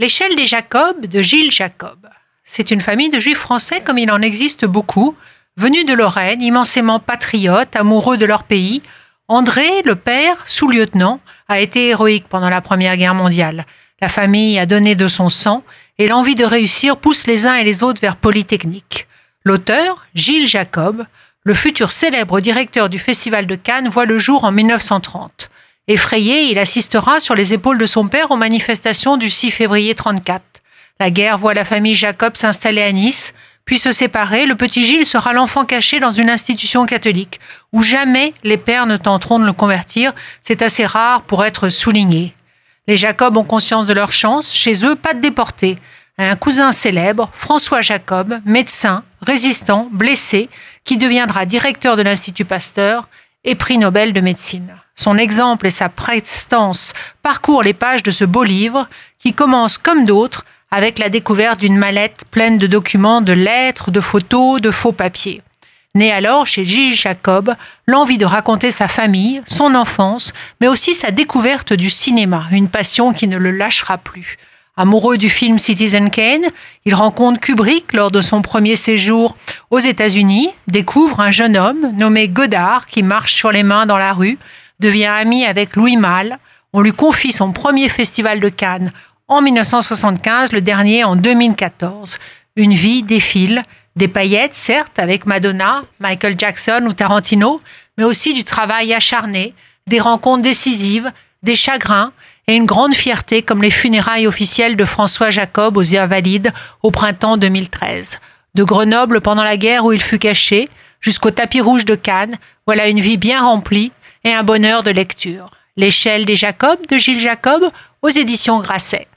L'échelle des Jacob de Gilles Jacob. C'est une famille de juifs français comme il en existe beaucoup, venus de Lorraine, immensément patriotes, amoureux de leur pays. André, le père, sous-lieutenant, a été héroïque pendant la Première Guerre mondiale. La famille a donné de son sang et l'envie de réussir pousse les uns et les autres vers Polytechnique. L'auteur, Gilles Jacob, le futur célèbre directeur du Festival de Cannes, voit le jour en 1930. Effrayé, il assistera sur les épaules de son père aux manifestations du 6 février 34. La guerre voit la famille Jacob s'installer à Nice, puis se séparer. Le petit Gilles sera l'enfant caché dans une institution catholique, où jamais les pères ne tenteront de le convertir. C'est assez rare pour être souligné. Les Jacob ont conscience de leur chance. Chez eux, pas de déportés. Un cousin célèbre, François Jacob, médecin, résistant, blessé, qui deviendra directeur de l'Institut Pasteur et prix Nobel de médecine. Son exemple et sa prestance parcourent les pages de ce beau livre qui commence comme d'autres avec la découverte d'une mallette pleine de documents, de lettres, de photos, de faux papiers. Né alors chez Gilles Jacob l'envie de raconter sa famille, son enfance, mais aussi sa découverte du cinéma, une passion qui ne le lâchera plus. Amoureux du film Citizen Kane, il rencontre Kubrick lors de son premier séjour aux États-Unis, découvre un jeune homme nommé Godard qui marche sur les mains dans la rue, devient ami avec Louis Malle. On lui confie son premier festival de Cannes en 1975, le dernier en 2014. Une vie défile, des paillettes, certes, avec Madonna, Michael Jackson ou Tarantino, mais aussi du travail acharné, des rencontres décisives, des chagrins et une grande fierté comme les funérailles officielles de François Jacob aux Invalides au printemps 2013. De Grenoble pendant la guerre où il fut caché, jusqu'au tapis rouge de Cannes, voilà une vie bien remplie et un bonheur de lecture. L'échelle des Jacob de Gilles Jacob aux éditions Grasset.